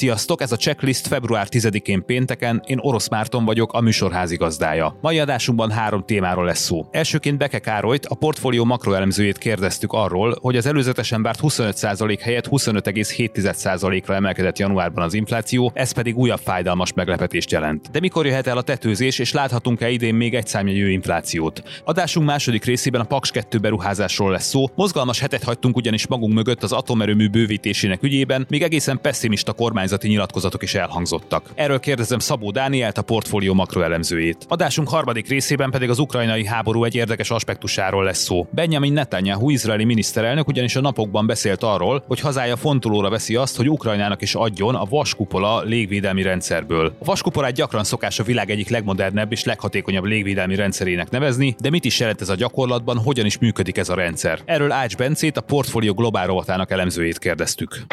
Sziasztok, ez a checklist február 10-én pénteken, én Orosz Márton vagyok, a műsor házigazdája. Mai adásunkban három témáról lesz szó. Elsőként Beke Károlyt, a portfólió makroelemzőjét kérdeztük arról, hogy az előzetesen várt 25% helyett 25,7%-ra emelkedett januárban az infláció, ez pedig újabb fájdalmas meglepetést jelent. De mikor jöhet el a tetőzés, és láthatunk-e idén még egy számjegyű inflációt? Adásunk második részében a Paks 2 beruházásról lesz szó. Mozgalmas hetet hagytunk ugyanis magunk mögött az atomerőmű bővítésének ügyében, még egészen pessimista kormány kormányzati nyilatkozatok is elhangzottak. Erről kérdezem Szabó Dánielt, a portfólió makroelemzőjét. Adásunk harmadik részében pedig az ukrajnai háború egy érdekes aspektusáról lesz szó. Benjamin Netanyahu izraeli miniszterelnök ugyanis a napokban beszélt arról, hogy hazája fontolóra veszi azt, hogy Ukrajnának is adjon a vaskupola légvédelmi rendszerből. A vaskupolát gyakran szokás a világ egyik legmodernebb és leghatékonyabb légvédelmi rendszerének nevezni, de mit is jelent ez a gyakorlatban, hogyan is működik ez a rendszer? Erről Ács Bencét, a portfólió globál rovatának elemzőjét kérdeztük.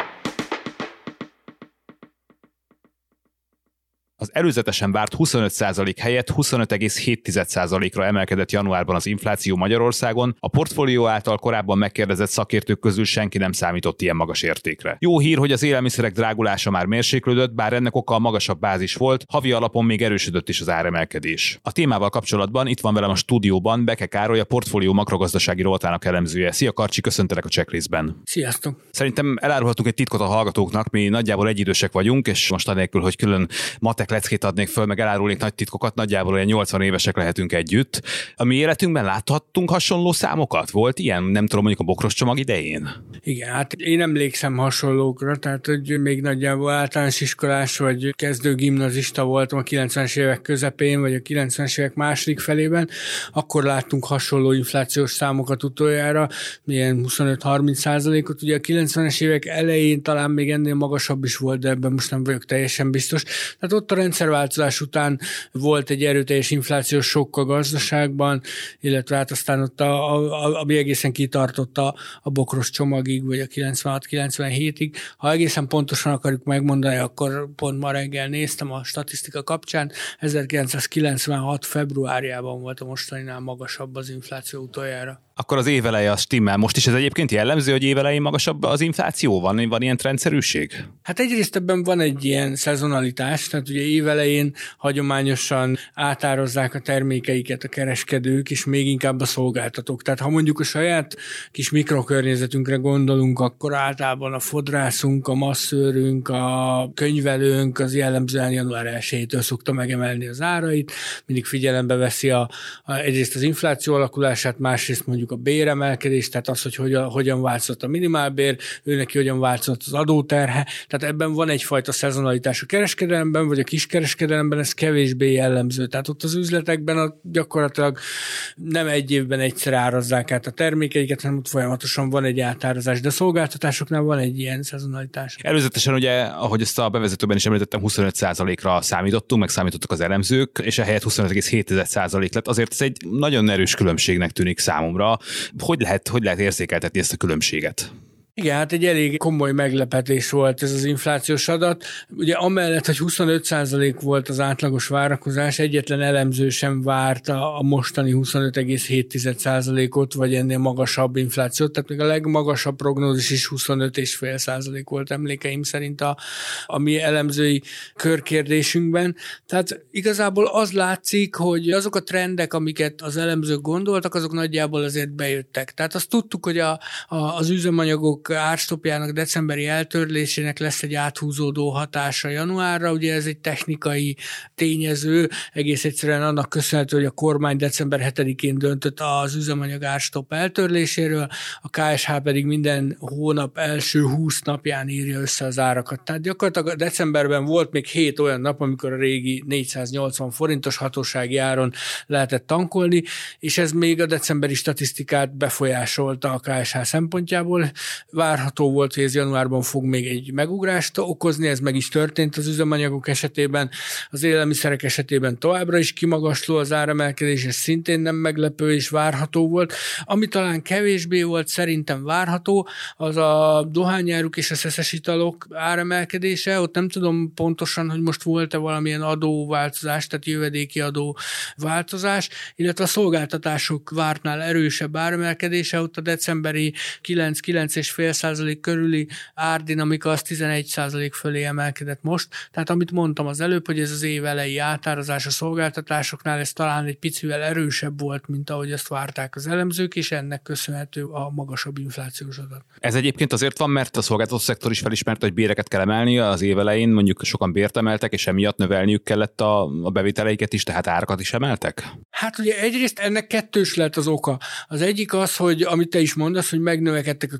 Az előzetesen várt 25% helyett 25,7%-ra emelkedett januárban az infláció Magyarországon, a portfólió által korábban megkérdezett szakértők közül senki nem számított ilyen magas értékre. Jó hír, hogy az élelmiszerek drágulása már mérséklődött, bár ennek oka a magasabb bázis volt, havi alapon még erősödött is az áremelkedés. A témával kapcsolatban itt van velem a stúdióban Beke Károly, a portfólió makrogazdasági rovatának elemzője. Szia Karcsi, köszöntelek a checklistben. Sziasztok! Szerintem elárulhatunk egy titkot a hallgatóknak, mi nagyjából egyidősek vagyunk, és most anélkül, hogy külön matek matek leckét adnék föl, meg elárulnék nagy titkokat, nagyjából olyan 80 évesek lehetünk együtt. A mi életünkben láthattunk hasonló számokat? Volt ilyen, nem tudom, mondjuk a bokros csomag idején? Igen, hát én emlékszem hasonlókra, tehát hogy még nagyjából általános iskolás vagy kezdő gimnazista voltam a 90-es évek közepén, vagy a 90-es évek második felében, akkor láttunk hasonló inflációs számokat utoljára, milyen 25-30 százalékot. Ugye a 90-es évek elején talán még ennél magasabb is volt, de ebben most nem vagyok teljesen biztos. Tehát ott a rendszerváltozás után volt egy erőteljes inflációs sok a gazdaságban, illetve hát aztán ott a, a, ami egészen kitartotta a bokros csomagig, vagy a 96-97-ig. Ha egészen pontosan akarjuk megmondani, akkor pont ma reggel néztem a statisztika kapcsán, 1996. februárjában volt a mostaninál magasabb az infláció utoljára akkor az éveleje az stimmel. Most is ez egyébként jellemző, hogy évelején magasabb az infláció? Van, van ilyen trendszerűség? Hát egyrészt ebben van egy ilyen szezonalitás, tehát ugye évelején hagyományosan átározzák a termékeiket a kereskedők, és még inkább a szolgáltatók. Tehát ha mondjuk a saját kis mikrokörnyezetünkre gondolunk, akkor általában a fodrászunk, a masszőrünk, a könyvelőnk az jellemzően január 1-től szokta megemelni az árait, mindig figyelembe veszi a, a, egyrészt az infláció alakulását, másrészt mondjuk mondjuk a béremelkedés, tehát az, hogy hogyan, hogyan változott a minimálbér, ő neki hogyan változott az adóterhe, tehát ebben van egyfajta szezonalitás a kereskedelemben, vagy a kiskereskedelemben ez kevésbé jellemző. Tehát ott az üzletekben a, gyakorlatilag nem egy évben egyszer árazzák át a termékeiket, hanem ott folyamatosan van egy átárazás, de a szolgáltatásoknál van egy ilyen szezonalitás. Előzetesen ugye, ahogy ezt a bevezetőben is említettem, 25%-ra számítottunk, meg számítottak az elemzők, és ehelyett 25,7% lett. Azért ez egy nagyon erős különbségnek tűnik számomra hogy lehet, hogy lehet érzékeltetni ezt a különbséget? Igen, hát egy elég komoly meglepetés volt ez az inflációs adat. Ugye amellett, hogy 25% volt az átlagos várakozás, egyetlen elemző sem várta a mostani 25,7%-ot, vagy ennél magasabb inflációt, tehát még a legmagasabb prognózis is 25,5% volt emlékeim szerint a, a mi elemzői körkérdésünkben. Tehát igazából az látszik, hogy azok a trendek, amiket az elemzők gondoltak, azok nagyjából azért bejöttek. Tehát azt tudtuk, hogy a, a, az üzemanyagok árstopjának decemberi eltörlésének lesz egy áthúzódó hatása januárra, ugye ez egy technikai tényező, egész egyszerűen annak köszönhető, hogy a kormány december 7-én döntött az üzemanyag árstop eltörléséről, a KSH pedig minden hónap első 20 napján írja össze az árakat. Tehát gyakorlatilag decemberben volt még 7 olyan nap, amikor a régi 480 forintos hatósági áron lehetett tankolni, és ez még a decemberi statisztikát befolyásolta a KSH szempontjából várható volt, hogy ez januárban fog még egy megugrást okozni, ez meg is történt az üzemanyagok esetében, az élelmiszerek esetében továbbra is kimagasló az áremelkedés, ez szintén nem meglepő és várható volt. Ami talán kevésbé volt szerintem várható, az a dohányáruk és a szeszes italok áremelkedése, ott nem tudom pontosan, hogy most volt-e valamilyen adóváltozás, tehát jövedéki adó változás, illetve a szolgáltatások vártnál erősebb áremelkedése, ott a decemberi 9-9,5 százalék körüli árdinamika az 11 százalék fölé emelkedett most. Tehát amit mondtam az előbb, hogy ez az év elejé átárazás a szolgáltatásoknál, ez talán egy picivel erősebb volt, mint ahogy ezt várták az elemzők, és ennek köszönhető a magasabb inflációs adat. Ez egyébként azért van, mert a szolgáltató szektor is felismerte, hogy béreket kell emelni az év elején, mondjuk sokan bért emeltek, és emiatt növelniük kellett a, a bevételeiket is, tehát árakat is emeltek? Hát ugye egyrészt ennek kettős lett az oka. Az egyik az, hogy amit te is mondasz, hogy megnövekedtek a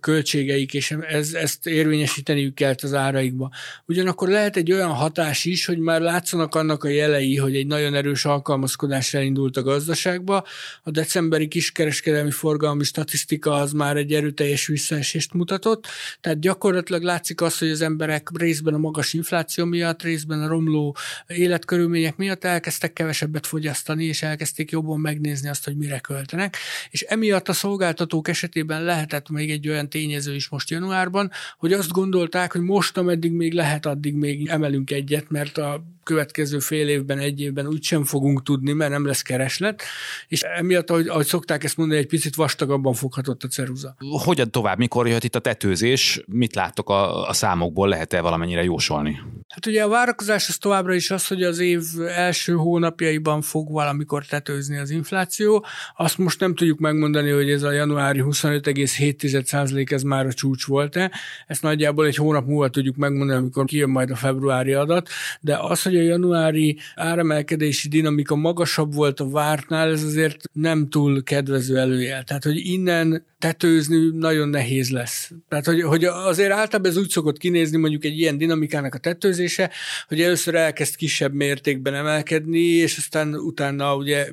költségeik, és ez, ezt érvényesíteniük kellett az áraikba. Ugyanakkor lehet egy olyan hatás is, hogy már látszanak annak a jelei, hogy egy nagyon erős alkalmazkodás elindult a gazdaságba. A decemberi kiskereskedelmi forgalmi statisztika az már egy erőteljes visszaesést mutatott, tehát gyakorlatilag látszik az, hogy az emberek részben a magas infláció miatt, részben a romló életkörülmények miatt elkezdtek kevesebbet fogyasztani, és elkezdték jobban megnézni azt, hogy mire költenek, és emiatt a szolgáltatók esetében lehetett még egy olyan tényező is most januárban, hogy azt gondolták, hogy most, ameddig még lehet, addig még emelünk egyet, mert a következő fél évben, egy évben úgysem fogunk tudni, mert nem lesz kereslet, és emiatt, ahogy, ahogy szokták ezt mondani, egy picit vastagabban foghatott a ceruza. Hogyan tovább, mikor jött itt a tetőzés, mit láttok a, a számokból, lehet-e valamennyire jósolni? Hát ugye a várakozás az továbbra is az, hogy az év első hónapjaiban fog valamikor tetőzni az infláció. Azt most nem tudjuk megmondani, hogy ez a januári 25,7% ez már a csúcs volt-e. Ezt nagyjából egy hónap múlva tudjuk megmondani, amikor kijön majd a februári adat, de az, hogy a januári áremelkedési dinamika magasabb volt a vártnál, ez azért nem túl kedvező előjel. Tehát, hogy innen tetőzni nagyon nehéz lesz. Tehát, hogy, hogy azért általában ez úgy szokott kinézni mondjuk egy ilyen dinamikának a tetőzése, hogy először elkezd kisebb mértékben emelkedni, és aztán utána ugye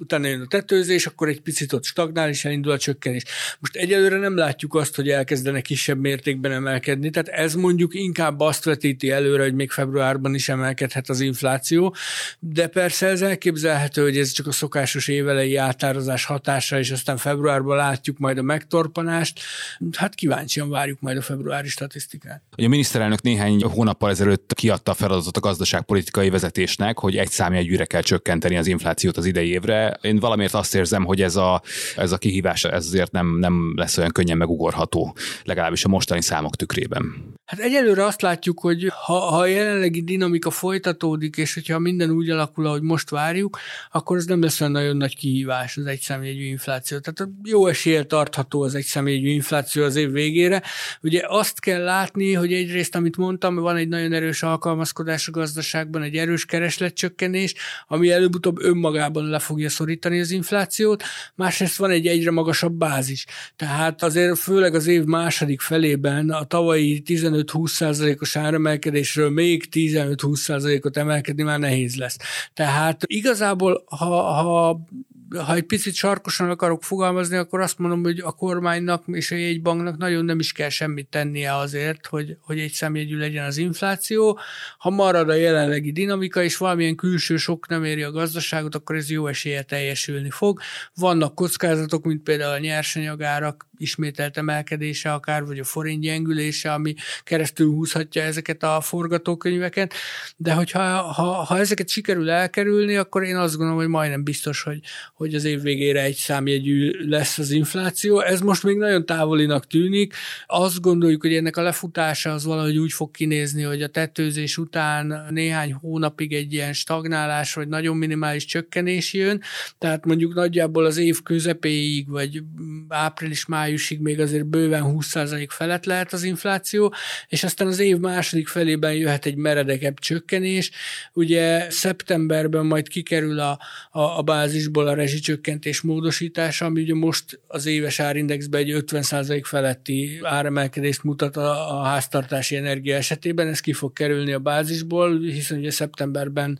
utána jön a tetőzés, akkor egy picit ott stagnál, és elindul a csökkenés. Most egyelőre nem látjuk azt, hogy elkezdenek kisebb mértékben emelkedni, tehát ez mondjuk inkább azt vetíti előre, hogy még februárban is emelkedhet az infláció, de persze ez elképzelhető, hogy ez csak a szokásos évelei átárazás hatása, és aztán februárban látjuk majd a megtorpanást. Hát kíváncsian várjuk majd a februári statisztikát. A miniszterelnök néhány hónappal ezelőtt kiadta a feladatot a gazdaságpolitikai vezetésnek, hogy egy számjegyűre kell csökkenteni az inflációt az idei évre én valamiért azt érzem, hogy ez a, ez a kihívás ez azért nem, nem lesz olyan könnyen megugorható, legalábbis a mostani számok tükrében. Hát egyelőre azt látjuk, hogy ha, ha a jelenlegi dinamika folytatódik, és hogyha minden úgy alakul, ahogy most várjuk, akkor ez nem lesz olyan nagyon nagy kihívás az egyszámjegyű infláció. Tehát jó eséllyel tartható az egyszámjegyű infláció az év végére. Ugye azt kell látni, hogy egyrészt, amit mondtam, van egy nagyon erős alkalmazkodás a gazdaságban, egy erős keresletcsökkenés, ami előbb-utóbb önmagában le fogja szorítani az inflációt, másrészt van egy egyre magasabb bázis. Tehát azért főleg az év második felében a tavalyi 15-20 os áremelkedésről még 15-20 ot emelkedni már nehéz lesz. Tehát igazából, ha, ha ha egy picit sarkosan akarok fogalmazni, akkor azt mondom, hogy a kormánynak és a jegybanknak nagyon nem is kell semmit tennie azért, hogy, hogy egy szemjegyű legyen az infláció. Ha marad a jelenlegi dinamika, és valamilyen külső sok nem éri a gazdaságot, akkor ez jó esélye teljesülni fog. Vannak kockázatok, mint például a nyersanyagárak ismételt emelkedése akár, vagy a forint gyengülése, ami keresztül húzhatja ezeket a forgatókönyveket, de hogyha ha, ha ezeket sikerül elkerülni, akkor én azt gondolom, hogy majdnem biztos, hogy, hogy az év végére egy számjegyű lesz az infláció. Ez most még nagyon távolinak tűnik. Azt gondoljuk, hogy ennek a lefutása az valahogy úgy fog kinézni, hogy a tetőzés után néhány hónapig egy ilyen stagnálás, vagy nagyon minimális csökkenés jön, tehát mondjuk nagyjából az év közepéig, vagy április-május májusig még azért bőven 20% felett lehet az infláció, és aztán az év második felében jöhet egy meredekebb csökkenés. Ugye szeptemberben majd kikerül a, a, a bázisból a rezsicsökkentés módosítása, ami ugye most az éves árindexben egy 50% feletti áremelkedést mutat a, a háztartási energia esetében, ez ki fog kerülni a bázisból, hiszen ugye szeptemberben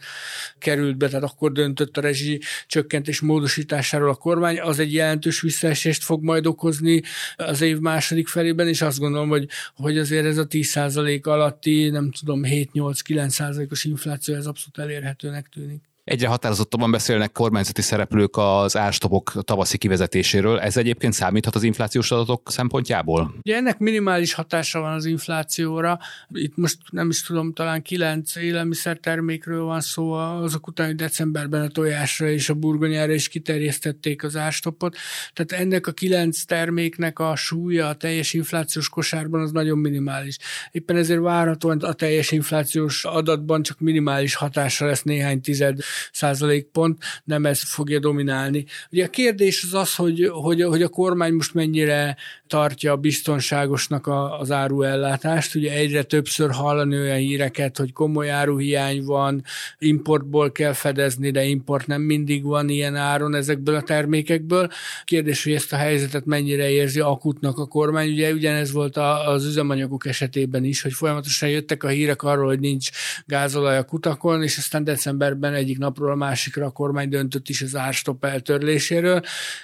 került be, tehát akkor döntött a rezsi csökkentés módosításáról a kormány, az egy jelentős visszaesést fog majd okozni az év második felében, és azt gondolom, hogy, hogy azért ez a 10% alatti, nem tudom, 7-8-9%-os infláció, ez abszolút elérhetőnek tűnik. Egyre határozottabban beszélnek kormányzati szereplők az árstopok tavaszi kivezetéséről. Ez egyébként számíthat az inflációs adatok szempontjából? Ugye ennek minimális hatása van az inflációra. Itt most nem is tudom, talán kilenc élelmiszertermékről van szó, azok után, hogy decemberben a tojásra és a burgonyára is kiterjesztették az árstopot. Tehát ennek a kilenc terméknek a súlya a teljes inflációs kosárban az nagyon minimális. Éppen ezért várhatóan a teljes inflációs adatban csak minimális hatása lesz néhány tized százalékpont, nem ez fogja dominálni. Ugye a kérdés az az, hogy, hogy, hogy a kormány most mennyire tartja biztonságosnak a, az áruellátást. Ugye egyre többször hallani olyan híreket, hogy komoly áruhiány van, importból kell fedezni, de import nem mindig van ilyen áron ezekből a termékekből. Kérdés, hogy ezt a helyzetet mennyire érzi akutnak a kormány. Ugye ugyanez volt az üzemanyagok esetében is, hogy folyamatosan jöttek a hírek arról, hogy nincs gázolaj a kutakon, és aztán decemberben egyik napról a másikra a kormány döntött is az árstop eltörléséről.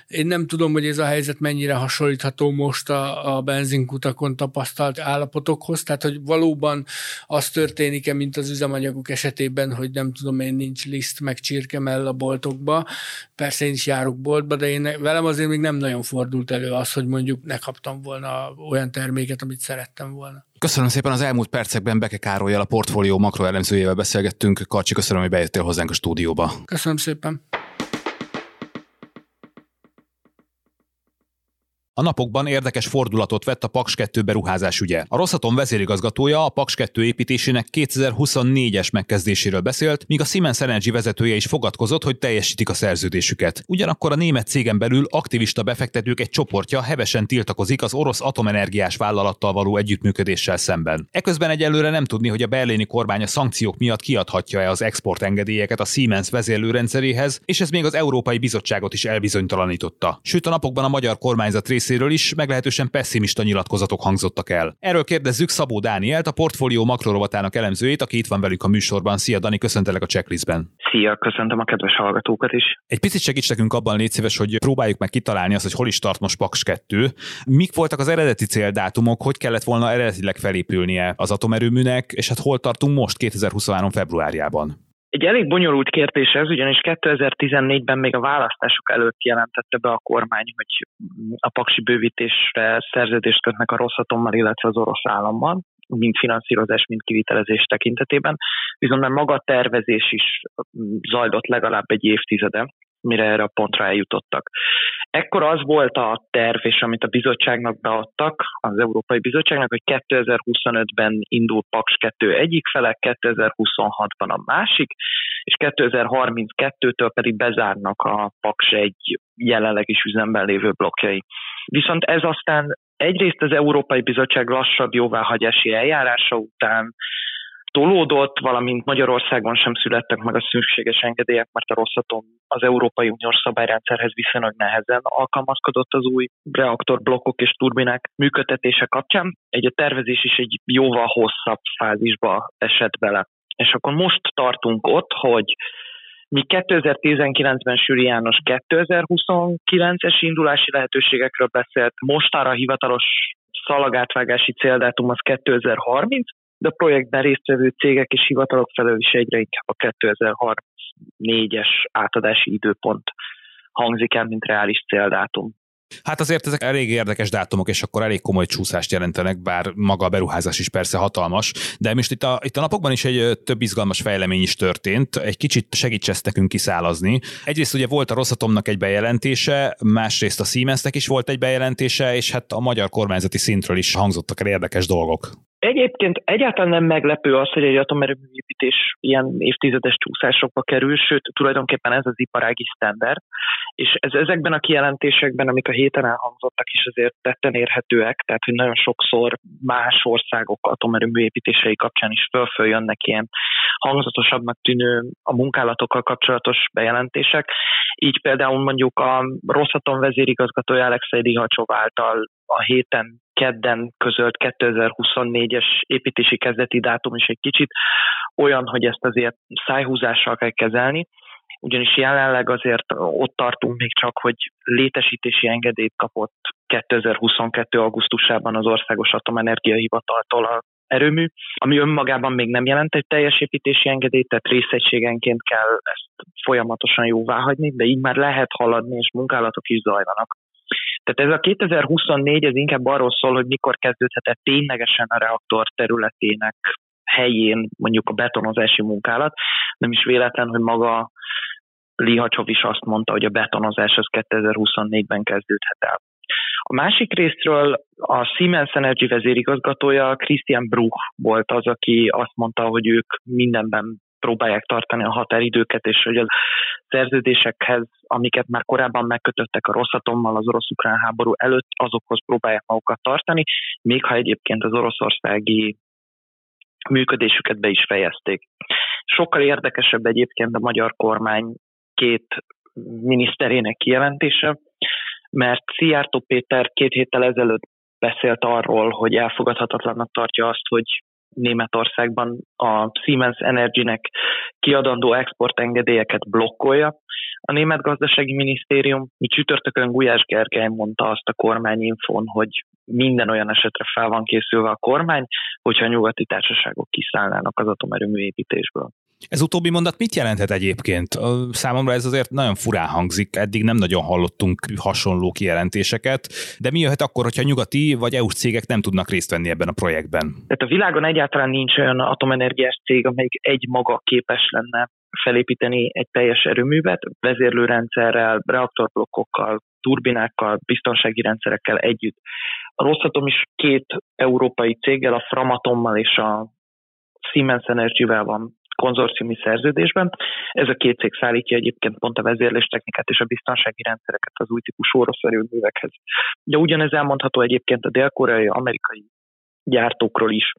Én nem tudom, hogy ez a helyzet mennyire hasonlítható most a, a benzinkutakon tapasztalt állapotokhoz, tehát hogy valóban az történik-e, mint az üzemanyagok esetében, hogy nem tudom én, nincs liszt meg csirkemell a boltokba. Persze én is járok boltba, de én velem azért még nem nagyon fordult elő az, hogy mondjuk ne kaptam volna olyan terméket, amit szerettem volna. Köszönöm szépen az elmúlt percekben Beke Károlyjal, a portfólió makroelemzőjével beszélgettünk. Karcsi, köszönöm, hogy bejöttél hozzánk a stúdióba. Köszönöm szépen. A napokban érdekes fordulatot vett a Paks 2 beruházás ügye. A Rosszaton vezérigazgatója a Paks 2 építésének 2024-es megkezdéséről beszélt, míg a Siemens Energy vezetője is fogadkozott, hogy teljesítik a szerződésüket. Ugyanakkor a német cégen belül aktivista befektetők egy csoportja hevesen tiltakozik az orosz atomenergiás vállalattal való együttműködéssel szemben. Eközben egyelőre nem tudni, hogy a berlini kormány a szankciók miatt kiadhatja-e az exportengedélyeket a Siemens vezérlőrendszeréhez, és ez még az Európai Bizottságot is elbizonytalanította. Sőt, a napokban a magyar kormányzat rész részéről is meglehetősen pessimista nyilatkozatok hangzottak el. Erről kérdezzük Szabó Dánielt, a portfólió makrorovatának elemzőjét, aki itt van velünk a műsorban. Szia Dani, köszöntelek a checklistben. Szia, köszöntöm a kedves hallgatókat is. Egy picit segíts nekünk abban, légy szíves, hogy próbáljuk meg kitalálni azt, hogy hol is tart most Paks 2. Mik voltak az eredeti céldátumok, hogy kellett volna eredetileg felépülnie az atomerőműnek, és hát hol tartunk most 2023. februárjában? Egy elég bonyolult kérdés ez, ugyanis 2014-ben még a választások előtt jelentette be a kormány, hogy a paksi bővítésre szerződést kötnek a Rosszatommal, illetve az orosz állammal, mind finanszírozás, mind kivitelezés tekintetében. Viszont már maga a tervezés is zajlott legalább egy évtizede, mire erre a pontra eljutottak. Ekkor az volt a terv, és amit a bizottságnak beadtak, az Európai Bizottságnak, hogy 2025-ben indul Paks 2 egyik fele, 2026-ban a másik, és 2032-től pedig bezárnak a Paks egy jelenleg is üzemben lévő blokkjai. Viszont ez aztán egyrészt az Európai Bizottság lassabb jóváhagyási eljárása után, tolódott, valamint Magyarországon sem születtek meg a szükséges engedélyek, mert a rosszatom az Európai Uniós szabályrendszerhez viszonylag nehezen alkalmazkodott az új reaktorblokkok és turbinák működtetése kapcsán. Egy a tervezés is egy jóval hosszabb fázisba esett bele. És akkor most tartunk ott, hogy mi 2019-ben Süri János 2029-es indulási lehetőségekről beszélt, mostanra hivatalos szalagátvágási céldátum az 2030, de a projektben résztvevő cégek és hivatalok felől is egyre inkább a 2034-es átadási időpont hangzik el, mint reális céldátum. Hát azért ezek elég érdekes dátumok, és akkor elég komoly csúszást jelentenek, bár maga a beruházás is persze hatalmas. De most itt a, itt a napokban is egy több izgalmas fejlemény is történt. Egy kicsit segíts ezt nekünk kiszálazni. Egyrészt ugye volt a Rosszatomnak egy bejelentése, másrészt a Siemensnek is volt egy bejelentése, és hát a magyar kormányzati szintről is hangzottak el érdekes dolgok. Egyébként egyáltalán nem meglepő az, hogy egy atomerőműépítés ilyen évtizedes csúszásokba kerül, sőt, tulajdonképpen ez az iparági standard, és ez ezekben a kijelentésekben, amik a héten elhangzottak is azért tetten érhetőek, tehát hogy nagyon sokszor más országok atomerőműépítései kapcsán is fölföljönnek ilyen hangzatosabbnak tűnő a munkálatokkal kapcsolatos bejelentések. Így például mondjuk a Rosszaton vezérigazgatója Alexei Dihacsov által a héten kedden közölt 2024-es építési kezdeti dátum is egy kicsit olyan, hogy ezt azért szájhúzással kell kezelni, ugyanis jelenleg azért ott tartunk még csak, hogy létesítési engedélyt kapott 2022. augusztusában az Országos Atomenergia Hivataltól a erőmű, ami önmagában még nem jelent egy teljes építési engedélyt, tehát részegységenként kell ezt folyamatosan jóvá hagyni, de így már lehet haladni, és munkálatok is zajlanak. Tehát ez a 2024, ez inkább arról szól, hogy mikor kezdődhetett ténylegesen a reaktor területének helyén mondjuk a betonozási munkálat. Nem is véletlen, hogy maga Lihacsov is azt mondta, hogy a betonozás az 2024-ben kezdődhet el. A másik részről a Siemens Energy vezérigazgatója Christian Bruch volt az, aki azt mondta, hogy ők mindenben próbálják tartani a határidőket, és hogy a szerződésekhez, amiket már korábban megkötöttek a Rosszatommal az orosz-ukrán háború előtt, azokhoz próbálják magukat tartani, még ha egyébként az oroszországi működésüket be is fejezték. Sokkal érdekesebb egyébként a magyar kormány két miniszterének kijelentése, mert Szijjártó Péter két héttel ezelőtt beszélt arról, hogy elfogadhatatlannak tartja azt, hogy Németországban a Siemens Energy-nek kiadandó exportengedélyeket blokkolja. A Német Gazdasági Minisztérium mi csütörtökön Gulyás Gergely mondta azt a kormányinfon, hogy minden olyan esetre fel van készülve a kormány, hogyha a nyugati társaságok kiszállnának az atomerőmű építésből. Ez utóbbi mondat mit jelenthet egyébként? Számomra ez azért nagyon furán hangzik, eddig nem nagyon hallottunk hasonló kijelentéseket, de mi jöhet akkor, hogyha nyugati vagy EU-s cégek nem tudnak részt venni ebben a projektben? Tehát a világon egyáltalán nincs olyan atomenergiás cég, amelyik egy maga képes lenne felépíteni egy teljes erőművet, vezérlőrendszerrel, reaktorblokkokkal, turbinákkal, biztonsági rendszerekkel együtt. A Rosszatom is két európai céggel, a Framatommal és a Siemens Energy-vel van konzorciumi szerződésben. Ez a két cég szállítja egyébként pont a vezérléstechnikát és a biztonsági rendszereket az új típusú orosz erőművekhez. De ugyanez elmondható egyébként a dél-koreai, amerikai gyártókról is.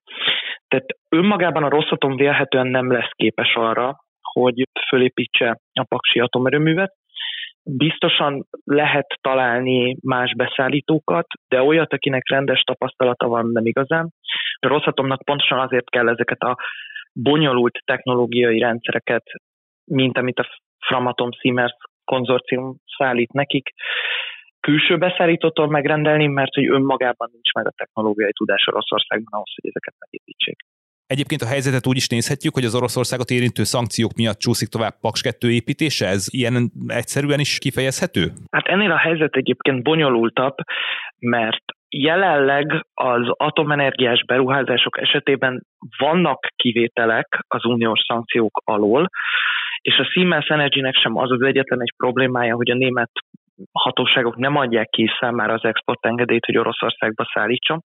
Tehát önmagában a Rosszatom vélhetően nem lesz képes arra, hogy fölépítse a paksi atomerőművet. Biztosan lehet találni más beszállítókat, de olyat, akinek rendes tapasztalata van, nem igazán. A Rosszatomnak pontosan azért kell ezeket a bonyolult technológiai rendszereket, mint amit a Framatom Siemens konzorcium szállít nekik, külső beszállítótól megrendelni, mert hogy önmagában nincs meg a technológiai tudás Oroszországban ahhoz, hogy ezeket megépítsék. Egyébként a helyzetet úgy is nézhetjük, hogy az Oroszországot érintő szankciók miatt csúszik tovább Paks 2 építése? Ez ilyen egyszerűen is kifejezhető? Hát ennél a helyzet egyébként bonyolultabb, mert Jelenleg az atomenergiás beruházások esetében vannak kivételek az uniós szankciók alól, és a Siemens Energy-nek sem az az egyetlen egy problémája, hogy a német hatóságok nem adják ki számára az exportengedélyt, hogy Oroszországba szállítson,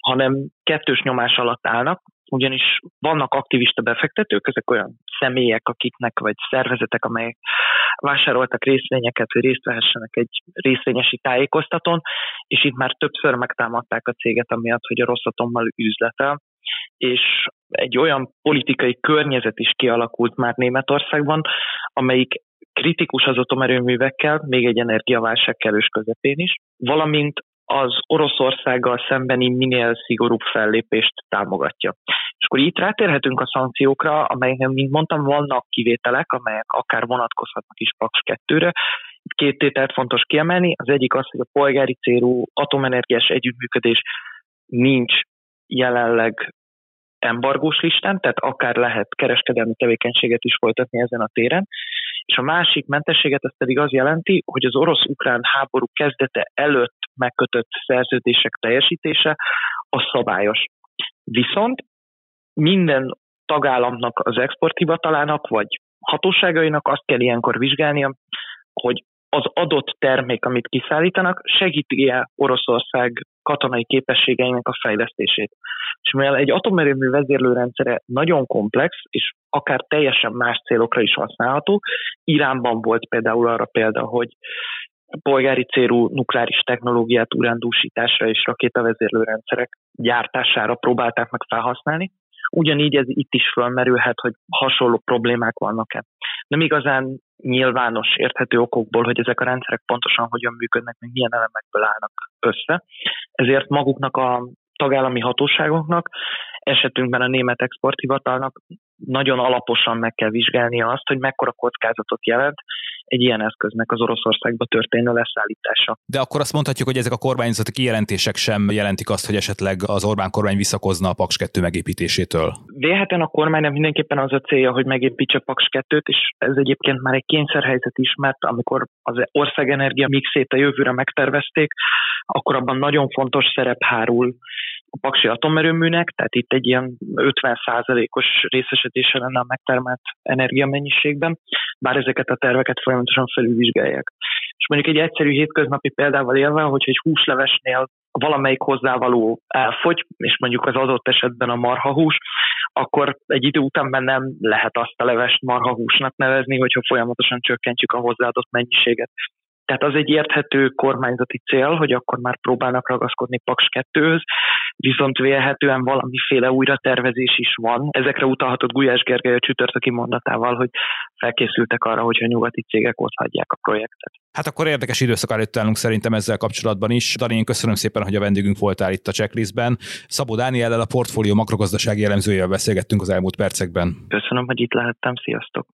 hanem kettős nyomás alatt állnak, ugyanis vannak aktivista befektetők, ezek olyan személyek, akiknek, vagy szervezetek, amelyek vásároltak részvényeket, hogy részt vehessenek egy részvényesi tájékoztatón, és itt már többször megtámadták a céget, amiatt, hogy a rosszatommal üzletel, és egy olyan politikai környezet is kialakult már Németországban, amelyik kritikus az atomerőművekkel, még egy energiaválság kellős közepén is, valamint az Oroszországgal szembeni minél szigorúbb fellépést támogatja. És akkor itt rátérhetünk a szankciókra, amelyek, mint mondtam, vannak kivételek, amelyek akár vonatkozhatnak is Paks 2-re. Itt két tételt fontos kiemelni. Az egyik az, hogy a polgári célú atomenergiás együttműködés nincs jelenleg embargós listán, tehát akár lehet kereskedelmi tevékenységet is folytatni ezen a téren. És a másik mentességet ez pedig az jelenti, hogy az orosz-ukrán háború kezdete előtt megkötött szerződések teljesítése a szabályos. Viszont minden tagállamnak, az exporthivatalának vagy hatóságainak azt kell ilyenkor vizsgálnia, hogy az adott termék, amit kiszállítanak, segíti-e Oroszország katonai képességeinek a fejlesztését. És mivel egy atomerőmű vezérlőrendszere nagyon komplex, és akár teljesen más célokra is használható, Iránban volt például arra példa, hogy polgári célú nukleáris technológiát urándúsításra és rakétavezérlőrendszerek gyártására próbálták meg felhasználni. Ugyanígy ez itt is felmerülhet, hogy hasonló problémák vannak-e. Nem igazán nyilvános, érthető okokból, hogy ezek a rendszerek pontosan hogyan működnek, meg milyen elemekből állnak össze. Ezért maguknak a tagállami hatóságoknak, esetünkben a német exporthivatalnak nagyon alaposan meg kell vizsgálnia azt, hogy mekkora kockázatot jelent egy ilyen eszköznek az Oroszországba történő leszállítása. De akkor azt mondhatjuk, hogy ezek a kormányzati kijelentések sem jelentik azt, hogy esetleg az Orbán kormány visszakozna a Paks 2 megépítésétől. Vélhetően a kormánynak mindenképpen az a célja, hogy megépítse Paks 2-t, és ez egyébként már egy kényszerhelyzet is, mert amikor az ország energia mixét a jövőre megtervezték, akkor abban nagyon fontos szerep hárul a paksi atomerőműnek, tehát itt egy ilyen 50%-os részesedése lenne a megtermelt energiamennyiségben, bár ezeket a terveket folyamatosan felülvizsgálják. És mondjuk egy egyszerű hétköznapi példával élve, hogyha egy húslevesnél valamelyik hozzávaló elfogy, és mondjuk az adott esetben a marhahús, akkor egy idő után nem lehet azt a levest marhahúsnak nevezni, hogyha folyamatosan csökkentjük a hozzáadott mennyiséget. Tehát az egy érthető kormányzati cél, hogy akkor már próbálnak ragaszkodni Paks 2-höz, viszont vélhetően valamiféle újratervezés is van. Ezekre utalhatott Gulyás Gergely a csütörtöki mondatával, hogy felkészültek arra, hogyha nyugati cégek ott hagyják a projektet. Hát akkor érdekes időszak előtt állunk szerintem ezzel kapcsolatban is. Dani, én köszönöm szépen, hogy a vendégünk voltál itt a checklistben. Szabó Dániellel a portfólió makrogazdasági elemzőjével beszélgettünk az elmúlt percekben. Köszönöm, hogy itt lehettem. Sziasztok!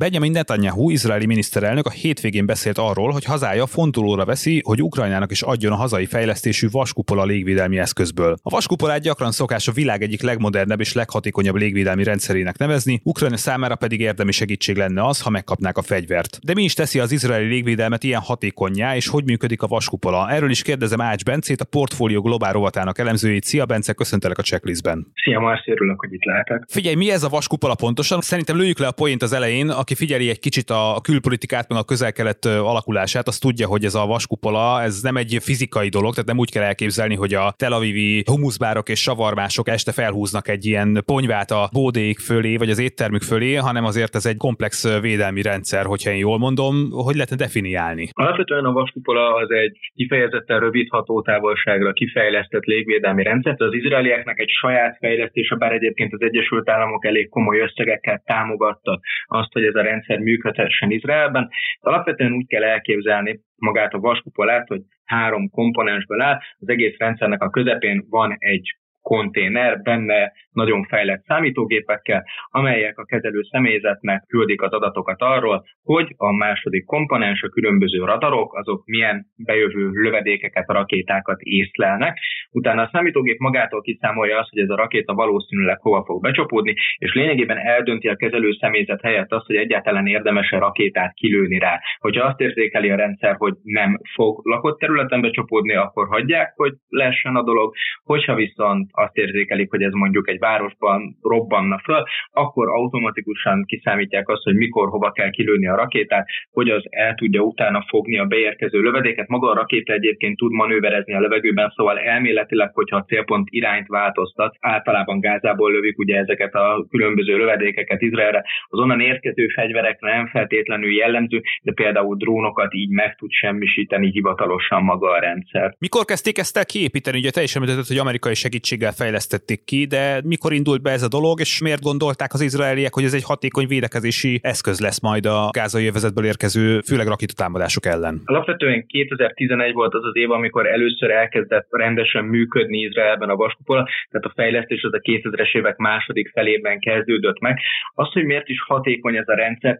Benjamin Netanyahu, izraeli miniszterelnök a hétvégén beszélt arról, hogy hazája fontolóra veszi, hogy Ukrajnának is adjon a hazai fejlesztésű vaskupola légvédelmi eszközből. A vaskupolát gyakran szokás a világ egyik legmodernebb és leghatékonyabb légvédelmi rendszerének nevezni, Ukrajna számára pedig érdemi segítség lenne az, ha megkapnák a fegyvert. De mi is teszi az izraeli légvédelmet ilyen hatékonyá, és hogy működik a vaskupola? Erről is kérdezem Ács Bencét, a Portfólió Globál rovatának elemzőjét. Szia Bence, köszöntelek a checklistben. Szia Marci, örülök, hogy itt lehetek. Figyelj, mi ez a vaskupola pontosan? Szerintem lőjük le a poént az elején, aki figyeli egy kicsit a külpolitikát, meg a közel-kelet alakulását, az tudja, hogy ez a vaskupola, ez nem egy fizikai dolog, tehát nem úgy kell elképzelni, hogy a Tel Avivi humuszbárok és savarmások este felhúznak egy ilyen ponyvát a bódéik fölé, vagy az éttermük fölé, hanem azért ez egy komplex védelmi rendszer, hogyha én jól mondom, hogy lehetne definiálni. Alapvetően a vaskupola az egy kifejezetten rövid hatótávolságra kifejlesztett légvédelmi rendszer. Az izraelieknek egy saját fejlesztése, bár egyébként az Egyesült Államok elég komoly összegekkel támogatta azt, hogy ez a rendszer működhessen Izraelben. Alapvetően úgy kell elképzelni magát a vaskupolát, hogy három komponensből áll. Az egész rendszernek a közepén van egy konténer, benne nagyon fejlett számítógépekkel, amelyek a kezelő személyzetnek küldik az adatokat arról, hogy a második komponens, a különböző radarok, azok milyen bejövő lövedékeket, rakétákat észlelnek. Utána a számítógép magától kiszámolja azt, hogy ez a rakéta valószínűleg hova fog becsapódni, és lényegében eldönti a kezelő személyzet helyett azt, hogy egyáltalán érdemes-e rakétát kilőni rá. Hogyha azt érzékeli a rendszer, hogy nem fog lakott területen becsapódni, akkor hagyják, hogy lehessen a dolog. Hogyha viszont azt érzékelik, hogy ez mondjuk egy városban robbanna föl, akkor automatikusan kiszámítják azt, hogy mikor, hova kell kilőni a rakétát, hogy az el tudja utána fogni a beérkező lövedéket. Maga a rakéta egyébként tud manőverezni a levegőben, szóval elméletileg, hogyha a célpont irányt változtat, általában Gázából lövik ugye ezeket a különböző lövedékeket Izraelre, az onnan érkező fegyverek nem feltétlenül jellemző, de például drónokat így meg tud semmisíteni hivatalosan maga a rendszer. Mikor kezdték ezt el kiépíteni? Ugye te is említetted, hogy amerikai segítséggel fejlesztették ki, de mikor indult be ez a dolog, és miért gondolták az izraeliek, hogy ez egy hatékony védekezési eszköz lesz majd a gázai övezetből érkező, főleg rakétatámadások ellen? Alapvetően 2011 volt az az év, amikor először elkezdett rendesen működni Izraelben a vaskupola, tehát a fejlesztés az a 2000-es évek második felében kezdődött meg. Az, hogy miért is hatékony ez a rendszer,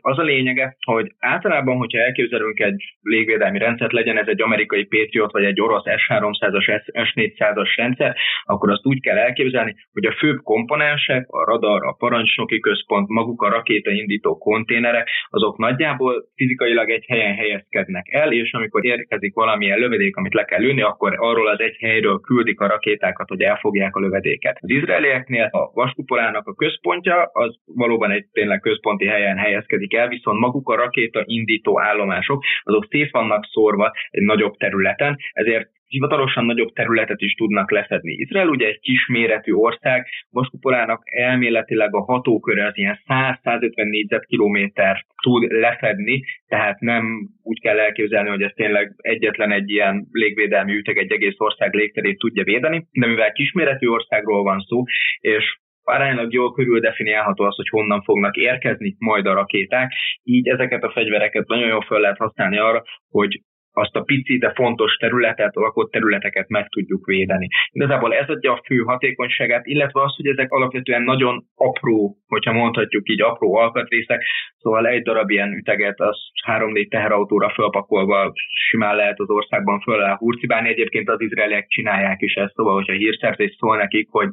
az a lényege, hogy általában, hogyha elképzelünk egy légvédelmi rendszert, legyen ez egy amerikai Patriot, vagy egy orosz S-300-as, S-400-as rendszer, akkor azt úgy kell elképzelni, hogy a főbb komponensek, a radar, a parancsnoki központ, maguk a rakétaindító konténerek, azok nagyjából fizikailag egy helyen helyezkednek el, és amikor érkezik valamilyen lövedék, amit le kell lőni, akkor arról az egy helyről küldik a rakétákat, hogy elfogják a lövedéket. Az izraelieknél a vaskupolának a központja az valóban egy tényleg központi helyen helyezkedik el, viszont maguk a rakéta indító állomások, azok szét vannak szórva egy nagyobb területen, ezért hivatalosan nagyobb területet is tudnak lefedni. Izrael ugye egy kisméretű ország, Vaskupolának elméletileg a hatóköre az ilyen 100-150 négyzetkilométer tud lefedni, tehát nem úgy kell elképzelni, hogy ez tényleg egyetlen egy ilyen légvédelmi üteg egy egész ország légterét tudja védeni, de mivel kisméretű országról van szó, és aránylag jól körül definiálható az, hogy honnan fognak érkezni majd a rakéták, így ezeket a fegyvereket nagyon jól fel lehet használni arra, hogy azt a pici, de fontos területet, a lakott területeket meg tudjuk védeni. Igazából ez adja a fő hatékonyságát, illetve az, hogy ezek alapvetően nagyon apró, hogyha mondhatjuk így, apró alkatrészek, szóval egy darab ilyen üteget, az három-négy teherautóra fölpakolva simán lehet az országban föl alá hurcibálni. Egyébként az izraeliek csinálják is ezt, szóval, hogyha hírszerzés szól nekik, hogy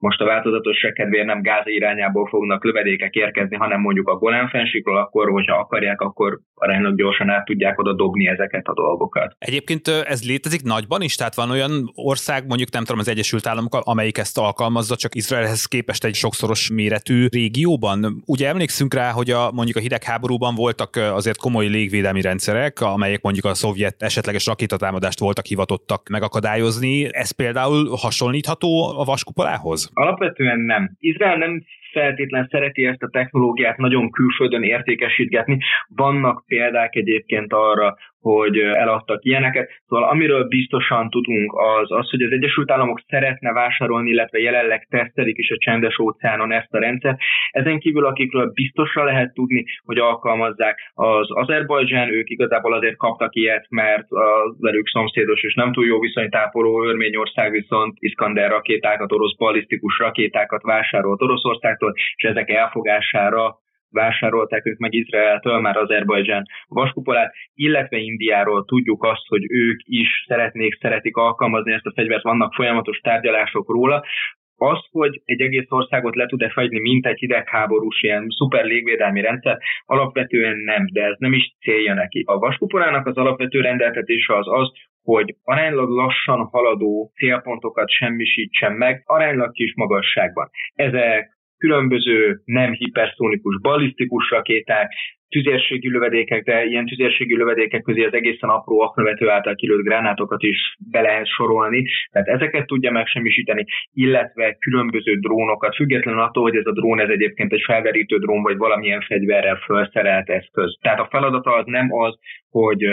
most a változatosság kedvéért nem Gáz irányából fognak lövedékek érkezni, hanem mondjuk a Golán fensikről, akkor, hogyha akarják, akkor aránylag gyorsan át tudják oda dobni ezeket a dolgokat. Egyébként ez létezik nagyban is? Tehát van olyan ország, mondjuk nem tudom, az Egyesült Államok, amelyik ezt alkalmazza, csak Izraelhez képest egy sokszoros méretű régióban. Ugye emlékszünk rá, hogy a, mondjuk a hidegháborúban voltak azért komoly légvédelmi rendszerek, amelyek mondjuk a szovjet esetleges rakétatámadást voltak hivatottak megakadályozni. Ez például hasonlítható a vaskupolához? Alapvetően nem. Izrael nem feltétlen szereti ezt a technológiát nagyon külföldön értékesítgetni. Vannak példák egyébként arra, hogy eladtak ilyeneket. Szóval amiről biztosan tudunk az, az, hogy az Egyesült Államok szeretne vásárolni, illetve jelenleg tesztelik is a csendes óceánon ezt a rendszert. Ezen kívül, akikről biztosra lehet tudni, hogy alkalmazzák az Azerbajdzsán, ők igazából azért kaptak ilyet, mert a velük szomszédos és nem túl jó viszonyt ápoló Örményország viszont Iskander rakétákat, orosz balisztikus rakétákat vásárolt Oroszországtól, és ezek elfogására vásárolták ők meg Izraeltől, már Azerbajdzsán vaskupolát, illetve Indiáról tudjuk azt, hogy ők is szeretnék, szeretik alkalmazni ezt a fegyvert, vannak folyamatos tárgyalások róla, az, hogy egy egész országot le tud-e fegyni, mint egy hidegháborús ilyen szuper légvédelmi rendszer, alapvetően nem, de ez nem is célja neki. A vaskuporának az alapvető rendeltetése az az, hogy aránylag lassan haladó célpontokat semmisítsen meg, aránylag kis magasságban. Ezek különböző nem hiperszónikus ballisztikus rakéták, tüzérségi lövedékek, de ilyen tüzérségi lövedékek közé az egészen apró aknavető által kilőtt gránátokat is be lehet sorolni, tehát ezeket tudja megsemmisíteni, illetve különböző drónokat, függetlenül attól, hogy ez a drón ez egyébként egy felderítő drón, vagy valamilyen fegyverrel felszerelt eszköz. Tehát a feladata az nem az, hogy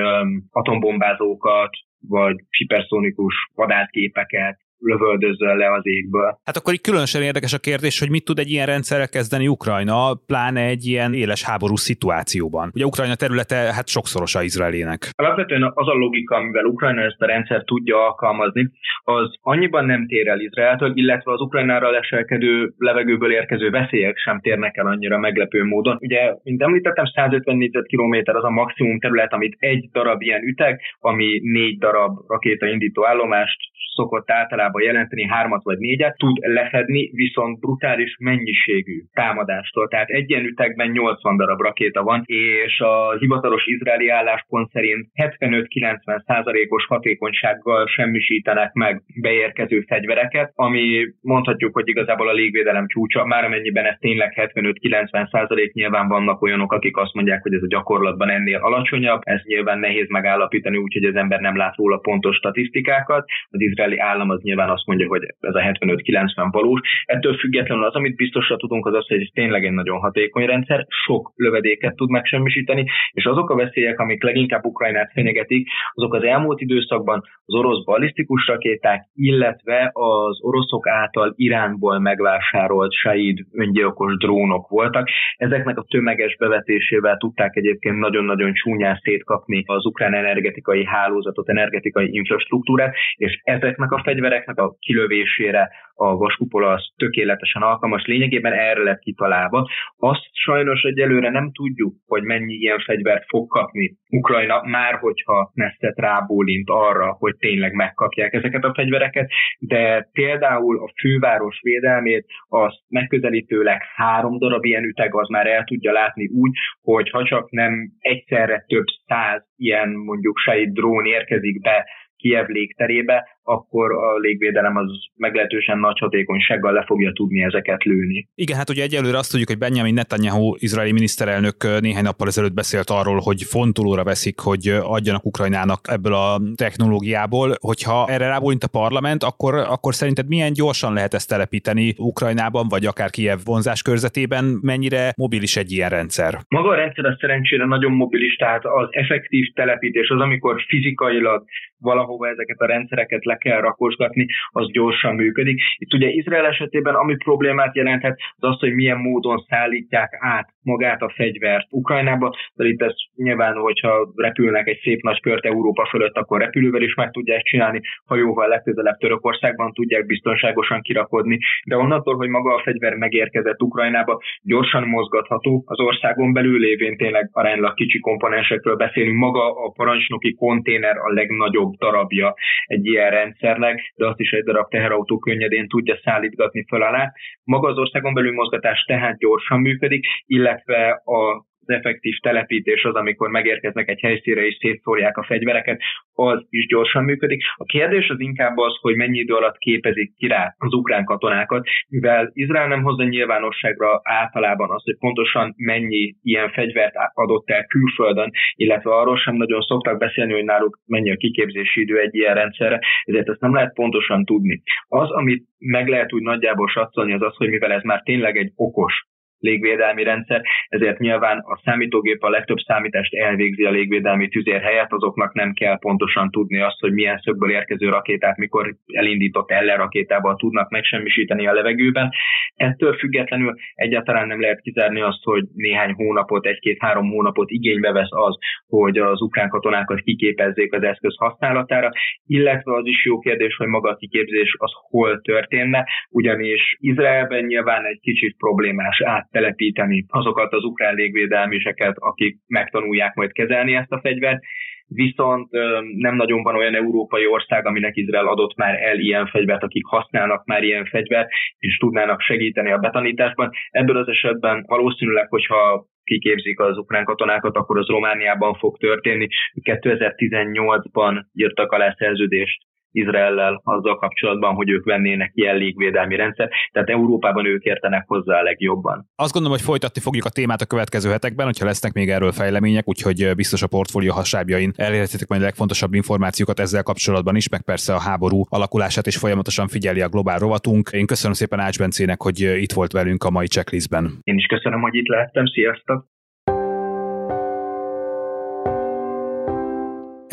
atombombázókat, vagy hiperszónikus vadászgépeket, lövöldözzel le az égből. Hát akkor így különösen érdekes a kérdés, hogy mit tud egy ilyen rendszerrel kezdeni Ukrajna, pláne egy ilyen éles háború szituációban. Ugye Ukrajna területe hát sokszoros a Izraelének. Alapvetően az a logika, amivel Ukrajna ezt a rendszert tudja alkalmazni, az annyiban nem tér el Izraeltől, illetve az Ukrajnára leselkedő levegőből érkező veszélyek sem térnek el annyira meglepő módon. Ugye, mint említettem, 150 négyzetkilométer az a maximum terület, amit egy darab ilyen üteg, ami négy darab rakétaindító állomást szokott általában jelenteni hármat vagy négyet, tud lefedni viszont brutális mennyiségű támadástól. Tehát egy ilyen ütegben 80 darab rakéta van, és a hivatalos izraeli álláspont szerint 75-90 százalékos hatékonysággal semmisítenek meg beérkező fegyvereket, ami mondhatjuk, hogy igazából a légvédelem csúcsa, már amennyiben ez tényleg 75-90 százalék, nyilván vannak olyanok, akik azt mondják, hogy ez a gyakorlatban ennél alacsonyabb, ez nyilván nehéz megállapítani, úgyhogy az ember nem lát róla pontos statisztikákat. Az izraeli állam az nyilván azt mondja, hogy ez a 75-90 valós. Ettől függetlenül az, amit biztosra tudunk, az az, hogy ez tényleg egy nagyon hatékony rendszer, sok lövedéket tud megsemmisíteni, és azok a veszélyek, amik leginkább Ukrajnát fenyegetik, azok az elmúlt időszakban az orosz balisztikus rakéták, illetve az oroszok által Iránból megvásárolt Said öngyilkos drónok voltak. Ezeknek a tömeges bevetésével tudták egyébként nagyon-nagyon csúnyán szétkapni az ukrán energetikai hálózatot, energetikai infrastruktúrát, és ezek ezeknek a fegyvereknek a kilövésére a vaskupola az tökéletesen alkalmas, lényegében erre lett kitalálva. Azt sajnos egyelőre nem tudjuk, hogy mennyi ilyen fegyvert fog kapni Ukrajna, már hogyha Nesset rábólint arra, hogy tényleg megkapják ezeket a fegyvereket, de például a főváros védelmét az megközelítőleg három darab ilyen üteg az már el tudja látni úgy, hogy ha csak nem egyszerre több száz ilyen mondjuk sejt drón érkezik be Kiev légterébe, akkor a légvédelem az meglehetősen nagy hatékonysággal le fogja tudni ezeket lőni. Igen, hát ugye egyelőre azt tudjuk, hogy Benjamin Netanyahu, izraeli miniszterelnök néhány nappal ezelőtt beszélt arról, hogy fontolóra veszik, hogy adjanak Ukrajnának ebből a technológiából. Hogyha erre rábólint a parlament, akkor, akkor szerinted milyen gyorsan lehet ezt telepíteni Ukrajnában, vagy akár Kiev vonzás körzetében? Mennyire mobilis egy ilyen rendszer? Maga a rendszer a szerencsére nagyon mobilis, tehát az effektív telepítés az, amikor fizikailag valahova ezeket a rendszereket le be kell rakosgatni, az gyorsan működik. Itt ugye Izrael esetében ami problémát jelenthet, az az, hogy milyen módon szállítják át magát a fegyvert Ukrajnába, de itt ez nyilván, hogyha repülnek egy szép nagy kört Európa fölött, akkor repülővel is meg tudják csinálni, hajóval legközelebb Törökországban tudják biztonságosan kirakodni, de onnantól, hogy maga a fegyver megérkezett Ukrajnába, gyorsan mozgatható, az országon belül lévén tényleg aránylag kicsi komponensekről beszélünk, maga a parancsnoki konténer a legnagyobb darabja egy ilyen rendszernek, de azt is egy darab teherautó könnyedén tudja szállítgatni föl alá. Maga az országon belül mozgatás tehát gyorsan működik, illetve a effektív telepítés az, amikor megérkeznek egy helyszínre és szétszórják a fegyvereket, az is gyorsan működik. A kérdés az inkább az, hogy mennyi idő alatt képezik ki rá az ukrán katonákat, mivel Izrael nem hozza nyilvánosságra általában azt, hogy pontosan mennyi ilyen fegyvert adott el külföldön, illetve arról sem nagyon szoktak beszélni, hogy náluk mennyi a kiképzési idő egy ilyen rendszerre, ezért ezt nem lehet pontosan tudni. Az, amit meg lehet úgy nagyjából satszolni, az az, hogy mivel ez már tényleg egy okos légvédelmi rendszer, ezért nyilván a számítógép a legtöbb számítást elvégzi a légvédelmi tüzér helyett, azoknak nem kell pontosan tudni azt, hogy milyen szögből érkező rakétát, mikor elindított ellenrakétával tudnak megsemmisíteni a levegőben. Ettől függetlenül egyáltalán nem lehet kizárni azt, hogy néhány hónapot, egy-két-három hónapot igénybe vesz az, hogy az ukrán katonákat kiképezzék az eszköz használatára, illetve az is jó kérdés, hogy maga a kiképzés az hol történne, ugyanis Izraelben nyilván egy kicsit problémás át telepíteni azokat az ukrán légvédelmiseket, akik megtanulják majd kezelni ezt a fegyvert, viszont nem nagyon van olyan európai ország, aminek Izrael adott már el ilyen fegyvert, akik használnak már ilyen fegyvert, és tudnának segíteni a betanításban. Ebből az esetben valószínűleg, hogyha kiképzik az ukrán katonákat, akkor az Romániában fog történni. 2018-ban írtak alá szerződést Izraellel azzal kapcsolatban, hogy ők vennének ilyen légvédelmi rendszer, tehát Európában ők értenek hozzá a legjobban. Azt gondolom, hogy folytatni fogjuk a témát a következő hetekben, hogyha lesznek még erről fejlemények, úgyhogy biztos a portfólió hasábjain elérhetitek majd a legfontosabb információkat ezzel kapcsolatban is, meg persze a háború alakulását és folyamatosan figyeli a globál rovatunk. Én köszönöm szépen Ács Bencének, hogy itt volt velünk a mai checklistben. Én is köszönöm, hogy itt lehettem. Sziasztok!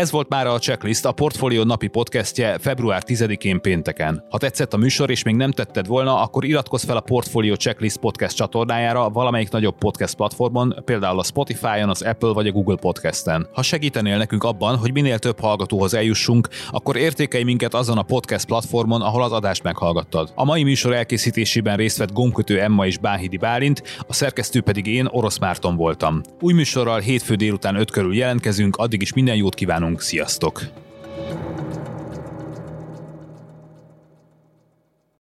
Ez volt már a Checklist, a Portfolio napi podcastje február 10-én pénteken. Ha tetszett a műsor és még nem tetted volna, akkor iratkozz fel a Portfolio Checklist podcast csatornájára valamelyik nagyobb podcast platformon, például a Spotify-on, az Apple vagy a Google Podcasten. Ha segítenél nekünk abban, hogy minél több hallgatóhoz eljussunk, akkor értékelj minket azon a podcast platformon, ahol az adást meghallgattad. A mai műsor elkészítésében részt vett gomkötő Emma és Báhidi Bálint, a szerkesztő pedig én, Orosz Márton voltam. Új műsorral hétfő délután 5 körül jelentkezünk, addig is minden jót kívánunk, Sziasztok!